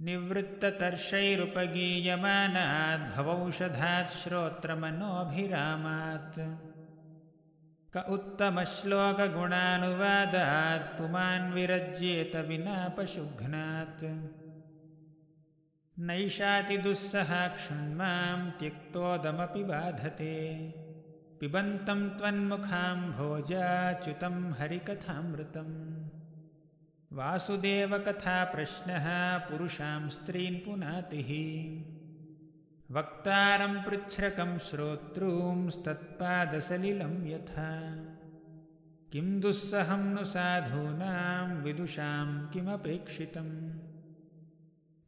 निवृत्ततर्षैरुपगीयमानाद्भवौषधात् श्रोत्रमनोभिरामात् क उत्तमश्लोकगुणानुवादात् पुमान् विरज्येत विना पशुघ्नात्। नैषातिदुःसहाक्षुण्मां त्यक्तोदमपि बाधते। पिबन्तं त्वन्मुखाम्भोजाच्युतं हरिकथामृतम् वासुदेवकथाप्रश्नः पुरुषां स्त्रीन् पुनातिः। वक्तारं पृच्छ्रकं श्रोतॄंस्तत्पादसलिलं यथा। किं दुःसहं नु साधूनां विदुषां किमपेक्षितम्?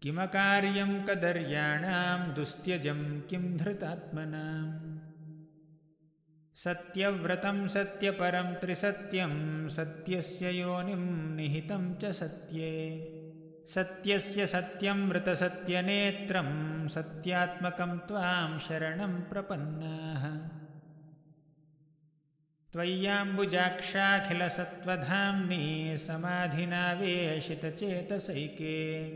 किमकार्यं कदर्याणां दुस्त्यजं किं धृतात्मनाम् सत्यव्रतं सत्यपरं त्रिसत्यं सत्यस्य योनिं निहितं च सत्ये। सत्यस्य सत्यं मृतसत्यनेत्रं सत्यात्मकं त्वां शरणं प्रपन्नाः। त्वय्याम्बुजाक्षाखिलसत्त्वधाम्नि समाधिनावेशितचेतसैके।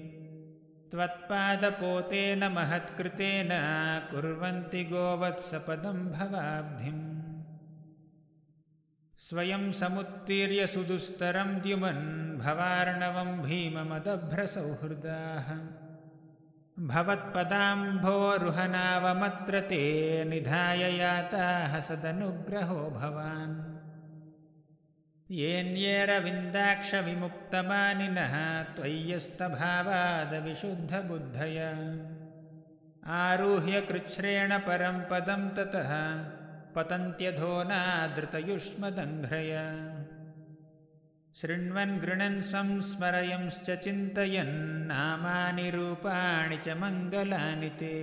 त्वत्पादपोतेन महत्कृतेन कुर्वन्ति गोवत्सपदं भवाब्धिम् स्वयं समुत्तीर्य सुदुस्तरं द्युमन् भवार्णवं भीममदभ्रसौहृदाः। भवत्पदाम्भोरुहनावमत्र ते निधाय याताः सदनुग्रहो भवान्। येन्येरविन्दाक्षविमुक्तमानिनः त्वय्यस्तभावादविशुद्धबुद्धय। आरुह्य कृच्छ्रेण परं पदं ततः पतन्त्यधो नादृतयुष्मदङ्घ्रय शृण्वन् गृणन् संस्मरयंश्च चिन्तयन्नामानि रूपाणि च मङ्गलानि ते।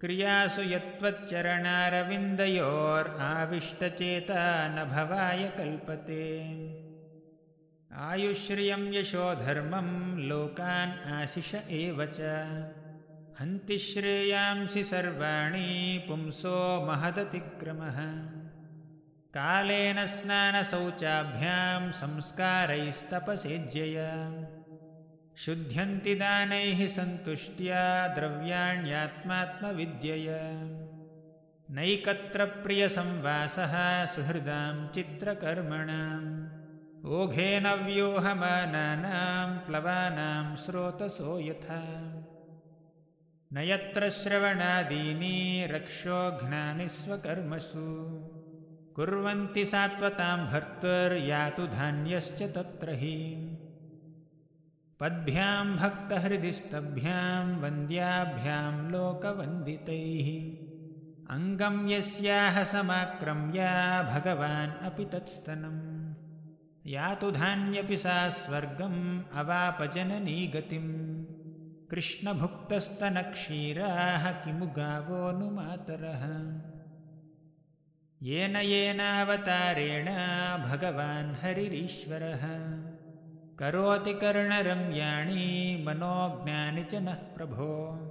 क्रियासु यत्त्वच्चरणारविन्दयोराविष्टचेता न भवाय कल्पते। आयुश्रियं यशो धर्मं लोकान् आशिष एव च हन्ति श्रेयांसि सर्वाणि पुंसो महदतिक्रमः। कालेन स्नानशौचाभ्यां संस्कारैस्तपसेज्यया। शुध्यन्ति दानैः सन्तुष्ट्या द्रव्याण्यात्मात्मविद्यया। नैकत्र प्रियसंवासः सुहृदां चित्रकर्मणाम् ओघेन व्यूहमानानां प्लवानां स्रोतसो यथा न यत्र श्रवणादीनि रक्षोघ्नानि स्वकर्मसु। कुर्वन्ति सात्वतां भर्तुर्यातु धान्यश्च तत्र हि। पद्भ्यां भक्तहृदिस्तभ्यां वन्द्याभ्यां लोकवन्दितैः। अङ्गं यस्याः समाक्रम्या भगवान् अपि तत्स्तनम्। यातु धान्यपि सा स्वर्गम् अवापजननी गतिम् कृष्णभुक्तस्तनक्षीराः किमु गावो नु मातरः येन येनावतारेण भगवान् हरिरीश्वरः। करोति कर्णरम्याणि मनोज्ञानि च नः प्रभो।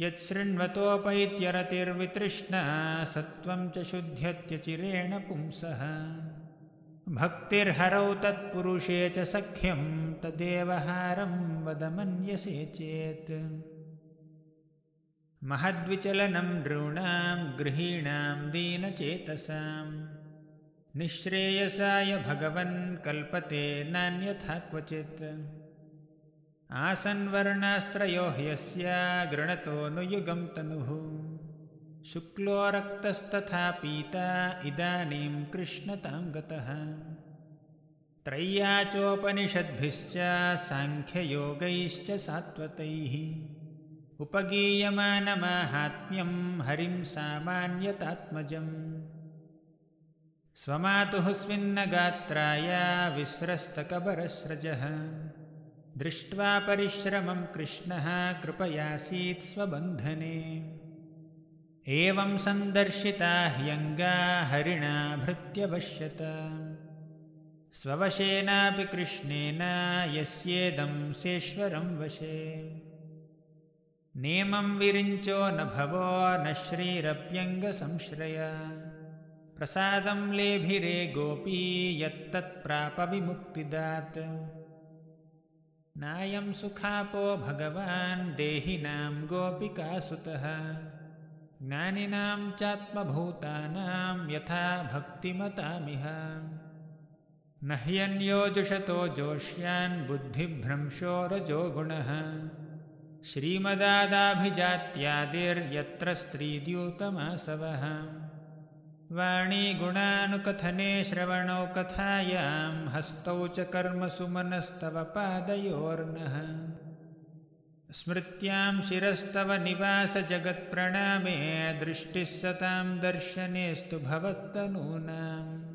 यच्छृण्वतोपैत्यरतिर्वितृष्णा सत्त्वं च शुद्ध्यत्यचिरेण पुंसः भक्तिर्हरौ तत्पुरुषे च सख्यं तदेवहारं वदमन्यसे चेत्। महद्विचलनं नृणां गृहीणां दीनचेतसां निःश्रेयसाय भगवन् कल्पते नान्यथा क्वचित्। आसन्वर्णास्त्रयो ह्यस्य गृणतोऽनुयुगं तनुः शुक्लो रक्तस्तथा पीता इदानीं कृष्णतां गतः त्रय्याचोपनिषद्भिश्च साङ्ख्ययोगैश्च सात्वतैः। उपगीयमानमाहात्म्यं हरिं सामान्यतात्मजम्। स्वमातुः स्विन्नगात्राय विस्रस्तकबरस्रजः। दृष्ट्वा परिश्रमं कृष्णः कृपयासीत् स्वबन्धने एवं सन्दर्शिता ह्यङ्गा हरिणा भृत्यवश्यत। स्ववशेनापि कृष्णेन यस्येदं सेश्वरं वशे। नेमं विरिञ्चो न भवो न श्रीरप्यङ्गसंश्रय। प्रसादं लेभिरे गोपी यत्तत्प्रापविमुक्तिदात्। नायं सुखापो भगवान् देहिनां गोपिकासुतः ज्ञानिनां चात्मभूतानां यथा भक्तिमतामिह। न ह्यन्योजुषतो जोष्यान् बुद्धिभ्रंशो रजो गुणः। श्रीमदादाभिजात्यादिर्यत्र स्त्रीद्यूतमासवः। वाणीगुणानुकथने श्रवणौ कथायां हस्तौ च कर्मसु मनस्तव पादयोर्नः स्मृत्यां शिरस्तव निवासजगत्प्रणामे दृष्टिः सतां दर्शनेस्तु भवत्तनूनाम्।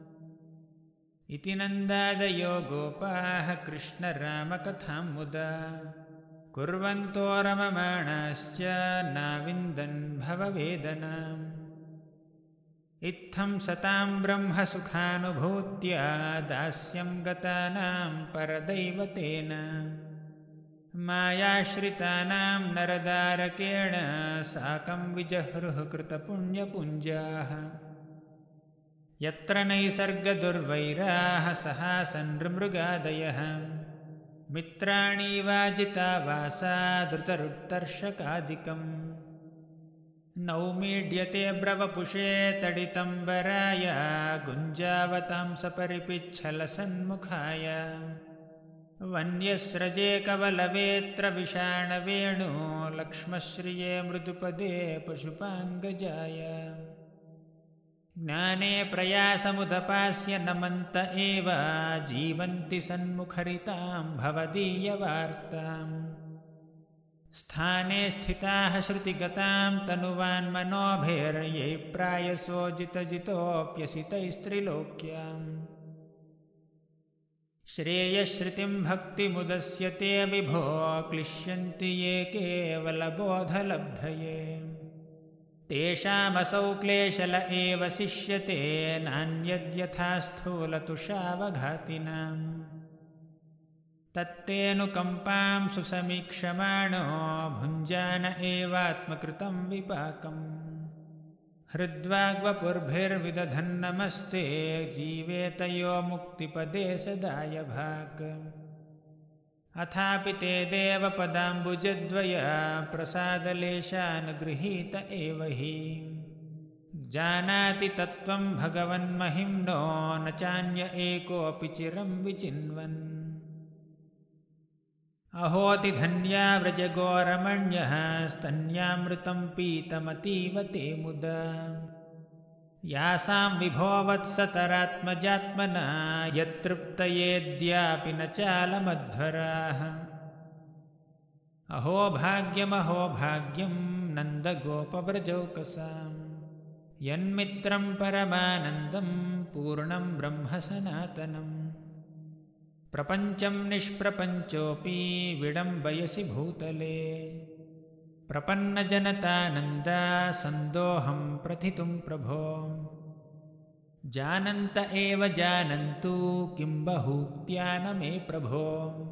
इति नन्दादयो गोपाः कृष्णरामकथां मुदा। कुर्वन्तो रममाणाश्च नाविन्दन् भववेदनाम्। इत्थं सतां ब्रह्मसुखानुभूत्या दास्यं गतानां परदैवतेन मायाश्रितानां नरदारकेण साकं विजहृः कृतपुण्यपुञ्जाः। यत्र नैसर्गदुर्वैराः सहासन्नृमृगादयः मित्राणि वाजिता वासा धृतरुत्तर्षकादिकम् नौमीड्यते ब्रवपुषे तडितम्बराय गुञ्जावतां सपरिपिच्छलसन्मुखाय वन्यस्रजे कवलवेत्रविषाणवेणो लक्ष्मश्रिये मृदुपदे पशुपाङ्गजाय। ज्ञाने प्रयासमुदपास्य नमन्त एव जीवन्ति सन्मुखरितां भवदीयवार्ताम्। स्थाने स्थिताः श्रुतिगतां तनुवान्मनोभिर्यै प्रायसोजितजितोऽप्यसितैस्त्रिलोक्याम् श्रेयश्रुतिं भक्तिमुदस्य ते विभो क्लिश्यन्ति ये केवलबोधलब्धये। तेषामसौ क्लेशल एव शिष्यते नान्यद्यथा स्थूलतुषावघातिनाम् तत्तेऽनुकम्पां सुसमीक्षमाणो भुञ्जान एवात्मकृतं विपाकम् हृद्वाग्वपुर्भिर्विदधन्नमस्ते जीवेतयो मुक्तिपदे सदायभाक्। अथापि ते देवपदाम्बुजद्वय प्रसादलेशानुगृहीत एव हि। जानाति तत्त्वं भगवन्महिम्नो न चान्य एकोऽपि चिरं विचिन्वन् अहोतिधन्या व्रजगोरमण्यः स्तन्यामृतं पीतमतीव ते मुदा। यासां विभोवत्सतरात्मजात्मना यत्तृप्तयेद्यापि न चालमध्वराः। अहो भाग्यमहो भाग्यं नन्दगोपव्रजौकसां यन्मित्रं परमानन्दं पूर्णं ब्रह्मसनातनम् प्रपञ्चं निष्प्रपञ्चोऽपि विडम्बयसि भूतले। प्रपन्नजनतानन्दा सन्दोहं प्रथितुं प्रभो। जानन्त एव जानन्तु किं बहूक्त्या न मे प्रभो।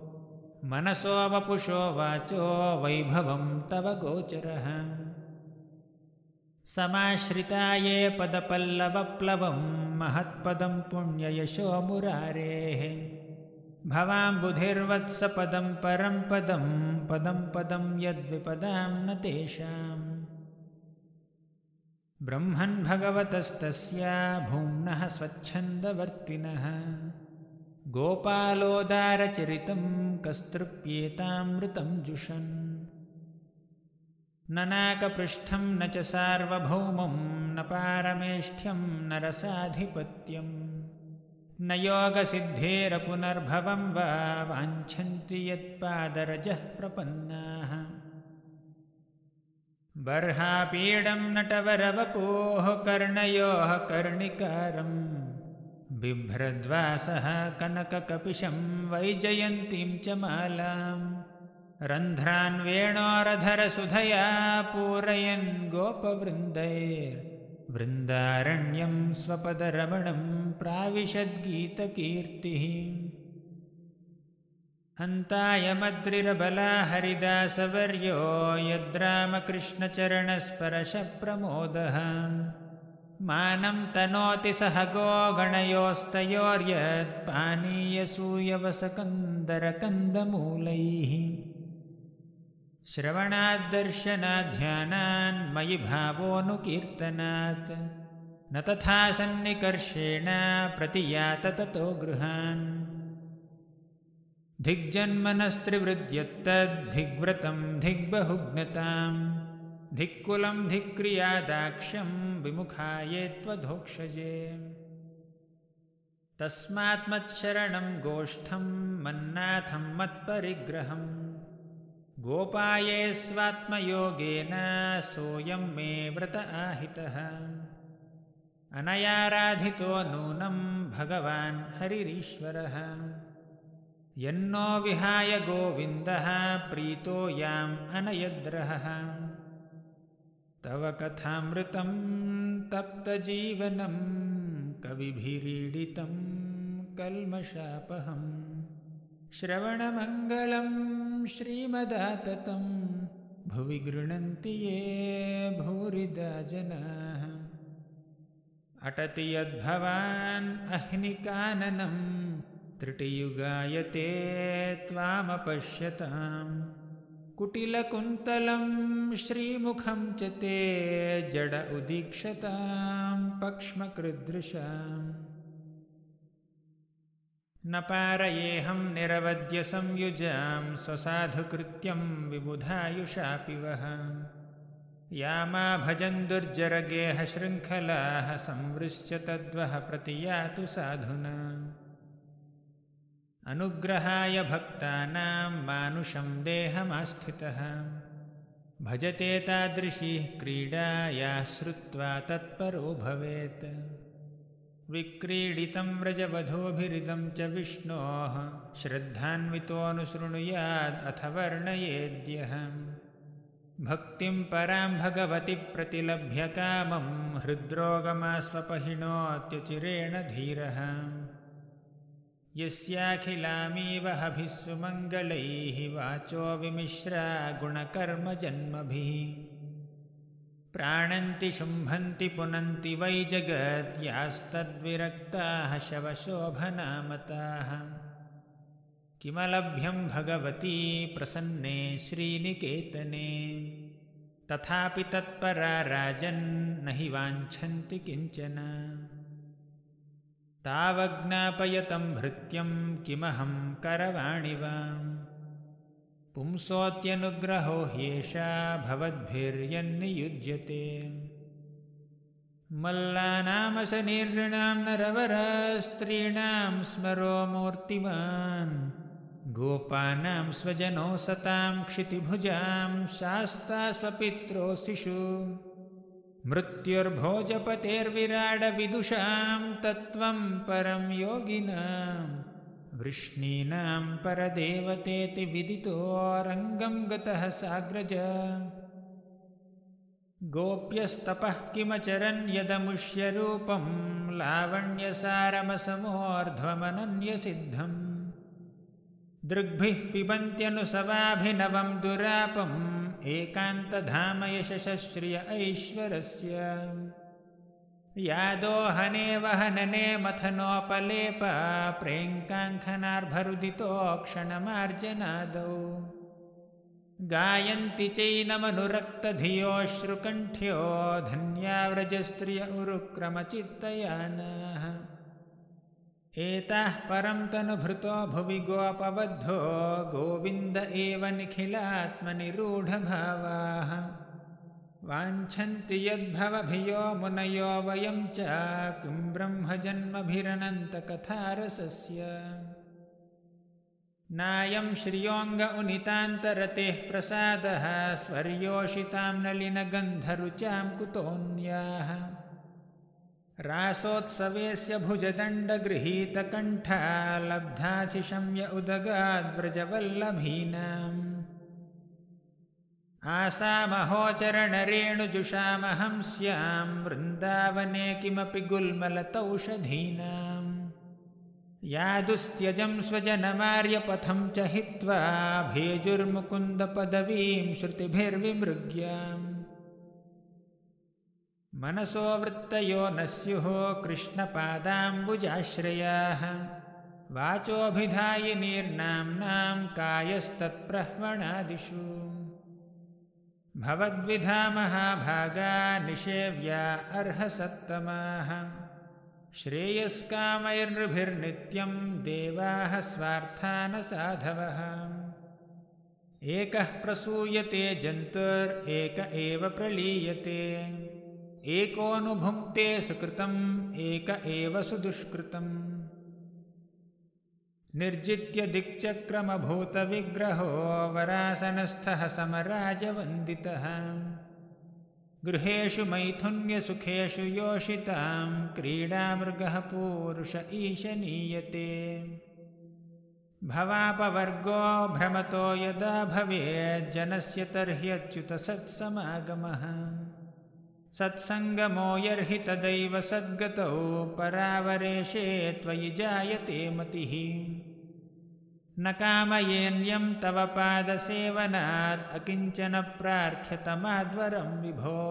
मनसो वपुषो वाचो वैभवं तव गोचरः। समाश्रिता ये पदपल्लवप्लवं महत्पदं पुण्ययशो मुरारेः भवाम्बुधिर्वत्सपदं परं पदं पदं पदं यद्विपदां न तेषाम्। ब्रह्मन् भगवतस्तस्या भूम्नः स्वच्छन्दवर्तिनः। गोपालोदारचरितं कस्तृप्येतामृतं जुषन्। न नाकपृष्ठं न च सार्वभौमं न पारमेष्ठ्यं न रसाधिपत्यम् न योगसिद्धेरपुनर्भवं वा वाञ्छन्ति यत्पादरजः प्रपन्नाः। बर्हापीडं नटवरवपोः कर्णयोः कर्णिकारम् बिभ्रद्वासः कनककपिशं वैजयन्तीं च मालाम्। रन्ध्रान् वेणोरधरसुधया पूरयन् गोपवृन्दैर् वृन्दारण्यं स्वपदरमणं प्राविशद्गीतकीर्तिः। हन्तायमद्रिरबला हरिदासवर्यो यद्रामकृष्णचरणस्परशप्रमोदः। मानं तनोति सह गोगणयोस्तयोर्यत्पानीयसूयवसकन्दुकैर्विभो कुन्दरकन्दमूलैः श्रवणाद्दर्शनाध्यानान्मयि भावोऽनुकीर्तनात् न तथा सन्निकर्षेण प्रतियात ततो गृहान् धिग्जन्मनस्त्रिवृद्यत्तद्धिग्व्रतं धिग्बहुग्नताम्। धिक्कुलं धिक्क्रियादाक्ष्यं विमुखाये त्वधोक्षजे। तस्मात्मच्छरणं गोष्ठं मन्नाथं मत्परिग्रहं गोपाये स्वात्मयोगेन सोऽयं मे व्रत आहितः अनयाराधितो नूनं भगवान् हरिरीश्वरः। यन्नो विहाय गोविन्दः प्रीतो याम् अनयद्रहः। तव कथामृतं तप्तजीवनं कविभिरीडितं कल्मषापहम्। श्रवणमङ्गलं श्रीमदाततं भुवि गृह्णन्ति ये भूरिदा जनाः अटति यद्भवान् अह्निकाननं त्रुटियुगायते त्वामपश्यताम्। कुटिलकुन्तलं श्रीमुखं च ते जड उदीक्षतां पक्ष्मकृदृशाम्। न पारयेऽहं निरवद्यसंयुजां स्वसाधुकृत्यं विबुधायुषापि वः या मा भजन् दुर्जरगेहशृङ्खलाः संवृश्य तद्वः प्रतियातु साधुना। अनुग्रहाय भक्तानां मानुषं देहमास्थितः। भजते तादृशी क्रीडा या श्रुत्वा तत्परो भवेत्। विक्रीडितं व्रजवधूभिरिदं च विष्णोः श्रद्धान्वितोऽनुशृणुयादथ वर्णयेद्यः भक्तिं परां भगवति प्रतिलभ्य कामं हृद्रोगमास्वपहिणोऽत्यचिरेण धीरः। यस्याखिलामीव हभिः सुमङ्गलैः वाचो विमिश्रा गुणकर्मजन्मभिः। प्राणन्ति शुम्भन्ति पुनन्ति वै जगद्यास्तद्विरक्ताः शवशोभनामताः किमलभ्यं भगवती प्रसन्ने श्रीनिकेतने। तथापि तत्परा राजन्न हि वाञ्छन्ति किञ्चन। तावज्ञापयतं भृत्यं किमहं करवाणि वा पुंसोऽत्यनुग्रहो ह्येषा भवद्भिर्यन्नियुज्यते। मल्लानामशनिर्णां नरवरस्त्रीणां स्मरो मूर्तिमान् गोपानां स्वजनो सतां क्षितिभुजां शास्ता स्वपित्रोशिषु मृत्युर्भोजपतेर्विराडविदुषां तत्त्वं परं योगिनां। वृष्णीनां परदेवतेति विदितोरङ्गं गतः साग्रज। गोप्यस्तपः किमचरन् यदमुष्यरूपं लावण्यसारमसमोर्ध्वमनन्यसिद्धम् दृग्भिः पिबन्त्यनुसवाभिनवं दुरापम् एकान्तधाम यशश्रिय ऐश्वरस्य यादोहने वहनने मथनोपलेपा प्रेङ्काङ्खनार्भरुदितोक्षणमार्जनादौ गायन्ति चैनमनुरक्तधियोऽश्रुकण्ठ्यो धन्याव्रजस्त्रिय उरुक्रमचित्तयानाः एताः परं तनुभृतो भुवि गोपबद्धो गोविन्द एव निखिलात्मनिरूढभावाः। वाञ्छन्ति यद्भवभियो मुनयो वयं च किं ब्रह्मजन्मभिरनन्तकथारसस्य नायं श्रियोऽङ्ग उनितान्तरतेः प्रसादः स्वर्योषितां नलिनगन्धरुचां कुतोऽन्याः रासोत्सवेस्य भुजदण्डगृहीतकण्ठा लब्धाशिशम्य उदगाद्व्रजवल्लभीनाम् आसामहोचरणरेणुजुषामहं स्यां वृन्दावने किमपि गुल्मलतौषधीनाम् यादुस्त्यजं स्वजनमार्यपथं च हित्वा भेजुर्मुकुन्दपदवीं श्रुतिभिर्विमृग्याम् मनसो वृत्तयो न स्युः कृष्णपादाम्बुजाश्रयाः वाचोऽभिधायिनीर्नाम्नां कायस्तत्प्रह्वणादिषु भवद्विधा महाभागा निषेव्या अर्हसत्तमाः। श्रेयस्कामैर्नृभिर्नित्यं देवाः स्वार्थानसाधवः। एकः प्रसूयते जन्तुर् एव प्रलीयते एकोऽनुभुङ्क्ते सुकृतम् एक एव सुदुष्कृतम्। निर्जित्य दिक्चक्रमभूतविग्रहो वरासनस्थः समराजवन्दितः। गृहेषु मैथुन्यसुखेषु योषितां क्रीडामृगः पूरुष ईशनीयते। भवापवर्गो भ्रमतो यदा भवेज्जनस्य तर्ह्यच्युतसत्समागमः सत्सङ्गमो यर्हि तदैव सद्गतौ परावरेशे त्वयि जायते मतिः। न कामयेन्यं तव पादसेवनात् अकिञ्चन प्रार्थ्यतमाद्वरं विभो।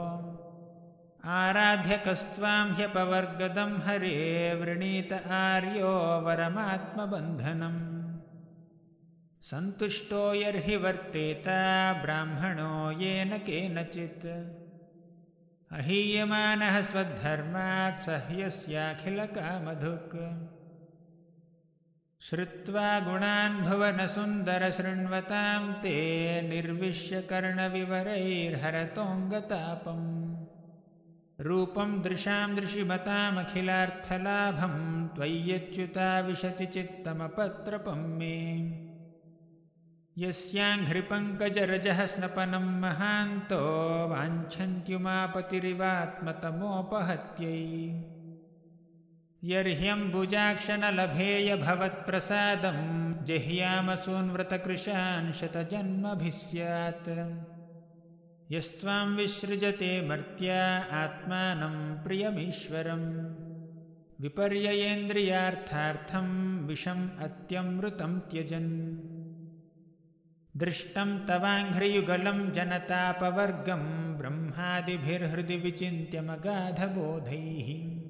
आराध्यकस्त्वां ह्यपवर्गदं हरे वृणीत आर्यो वरमात्मबन्धनम्। सन्तुष्टो यर्हि वर्तेत ब्राह्मणो येन केनचित् अहीयमानः स्वधर्मात् सह्यस्याखिलकामधुक्। श्रुत्वा गुणान् भुवनसुन्दरशृण्वतां ते निर्विश्य कर्णविवरैर्हरतोऽङ्गतापम् रूपं दृशां दृशिमतामखिलार्थलाभं त्वय्यच्युता विशति चित्तमपत्रपं मे यस्याङ्घ्रिपङ्कजरजः स्नपनं महान्तो वाञ्छन्त्युमापतिरिवात्मतमोपहत्यै। भवत्प्रसादं जिह्यामसून्व्रतकृशान् शतजन्मभिः स्यात्। यस्त्वां विसृजते मर्त्या आत्मानं प्रियमीश्वरम् विपर्ययेन्द्रियार्थार्थं विषम् अत्यमृतं त्यजन् दृष्टं तवाङ्घ्रियुगलं जनतापवर्गं ब्रह्मादिभिर्हृदि विचिन्त्यमगाधबोधैः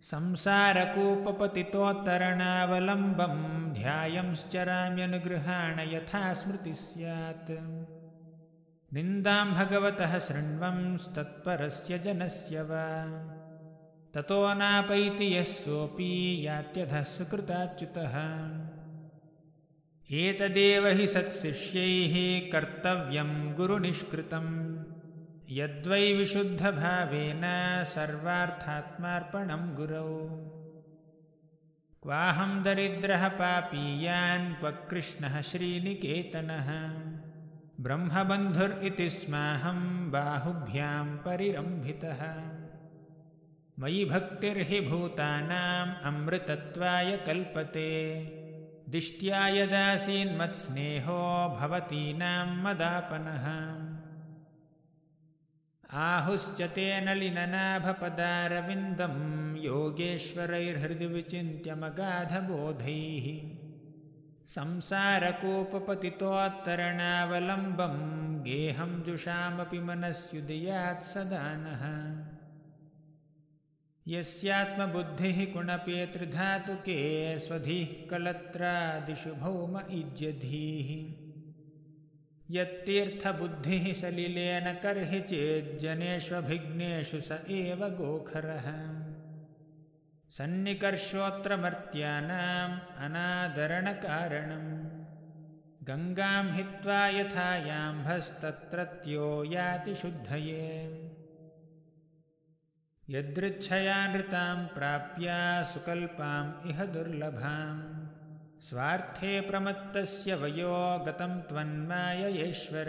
संसारकूपपतितोत्तरणावलम्बं ध्यायंश्चराम्यनुगृहाण यथा स्मृतिः स्यात्। निन्दां भगवतः शृण्वंस्तत्परस्य जनस्य वा। ततो नापैति यः सोऽपि यात्यधः सुकृताच्युतः एतदेव हि सत्शिष्यैः कर्तव्यं गुरुनिष्कृतं यद्वै विशुद्धभावेन सर्वार्थात्मार्पणं गुरौ। क्वाहं दरिद्रः पापीयान् क्व कृष्णः श्रीनिकेतनः ब्रह्मबन्धुरिति स्माहं बाहुभ्यां परिरम्भितः। मयि भक्तिर्हि भूतानाम् अमृतत्वाय कल्पते दिष्ट्या यदासीन्मत्स्नेहो भवतीनां मदापनः। आहुश्च तेन लिननाभपदारविन्दं योगेश्वरैर्हृदि विचिन्त्यमगाधबोधैः संसारकोपपतितोत्तरणावलम्बं गेहं जुषामपि मनस्युदयात् सदा नः यस्यात्मबुद्धिः कुणपेतृधातुके स्वधिः कलत्रादिषु भौम इज्यधीः यत्तीर्थबुद्धिः सलिलेन कर्हि चेज्जनेष्वभिघ्नेषु स एव गोखरः। सन्निकर्षोऽत्रमर्त्यानाम् अनादरणकारणम्। गङ्गां हित्वा यथा याम्भस्तत्रत्यो याति शुद्धये। यदृच्छया नृतां प्राप्य सुकल्पाम् इह दुर्लभां स्वार्थे प्रमत्तस्य वयो गतं त्वन्माययेश्वर।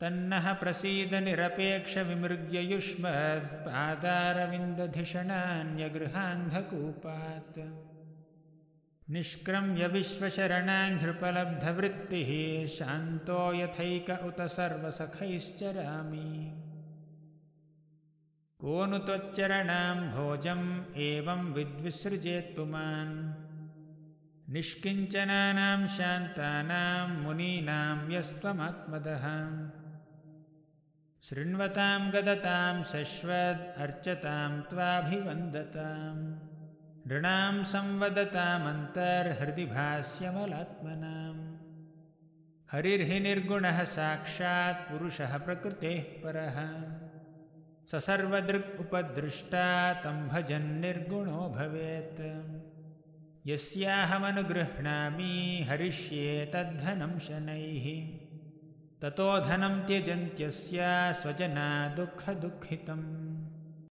तन्नः प्रसीदनिरपेक्षविमृग्ययुष्मत्पादारविन्दधिषणान्यगृहान्धकूपात् निष्क्रम्य शान्तो यथैक उत सर्वसखैश्चरामि को नु त्वच्चरणां भोजम् एवं विद्विसृजेत् पुमान् निष्किञ्चनानां शान्तानां मुनीनां यस्त्वमात्मदः। शृण्वतां गदतां शश्वद् अर्चतां त्वाभिवन्दतां नृणां संवदतामन्तर्हृदि भास्यमलात्मनाम् हरिर्हि निर्गुणः साक्षात् पुरुषः प्रकृतेः परः स सर्वदृक् उपदृष्टा तं भजन्निर्गुणो भवेत्। यस्याहमनुगृह्णामि हरिष्ये तद्धनं शनैः। ततो धनं त्यजन्त्यस्य स्वजना दुःखदुःखितम्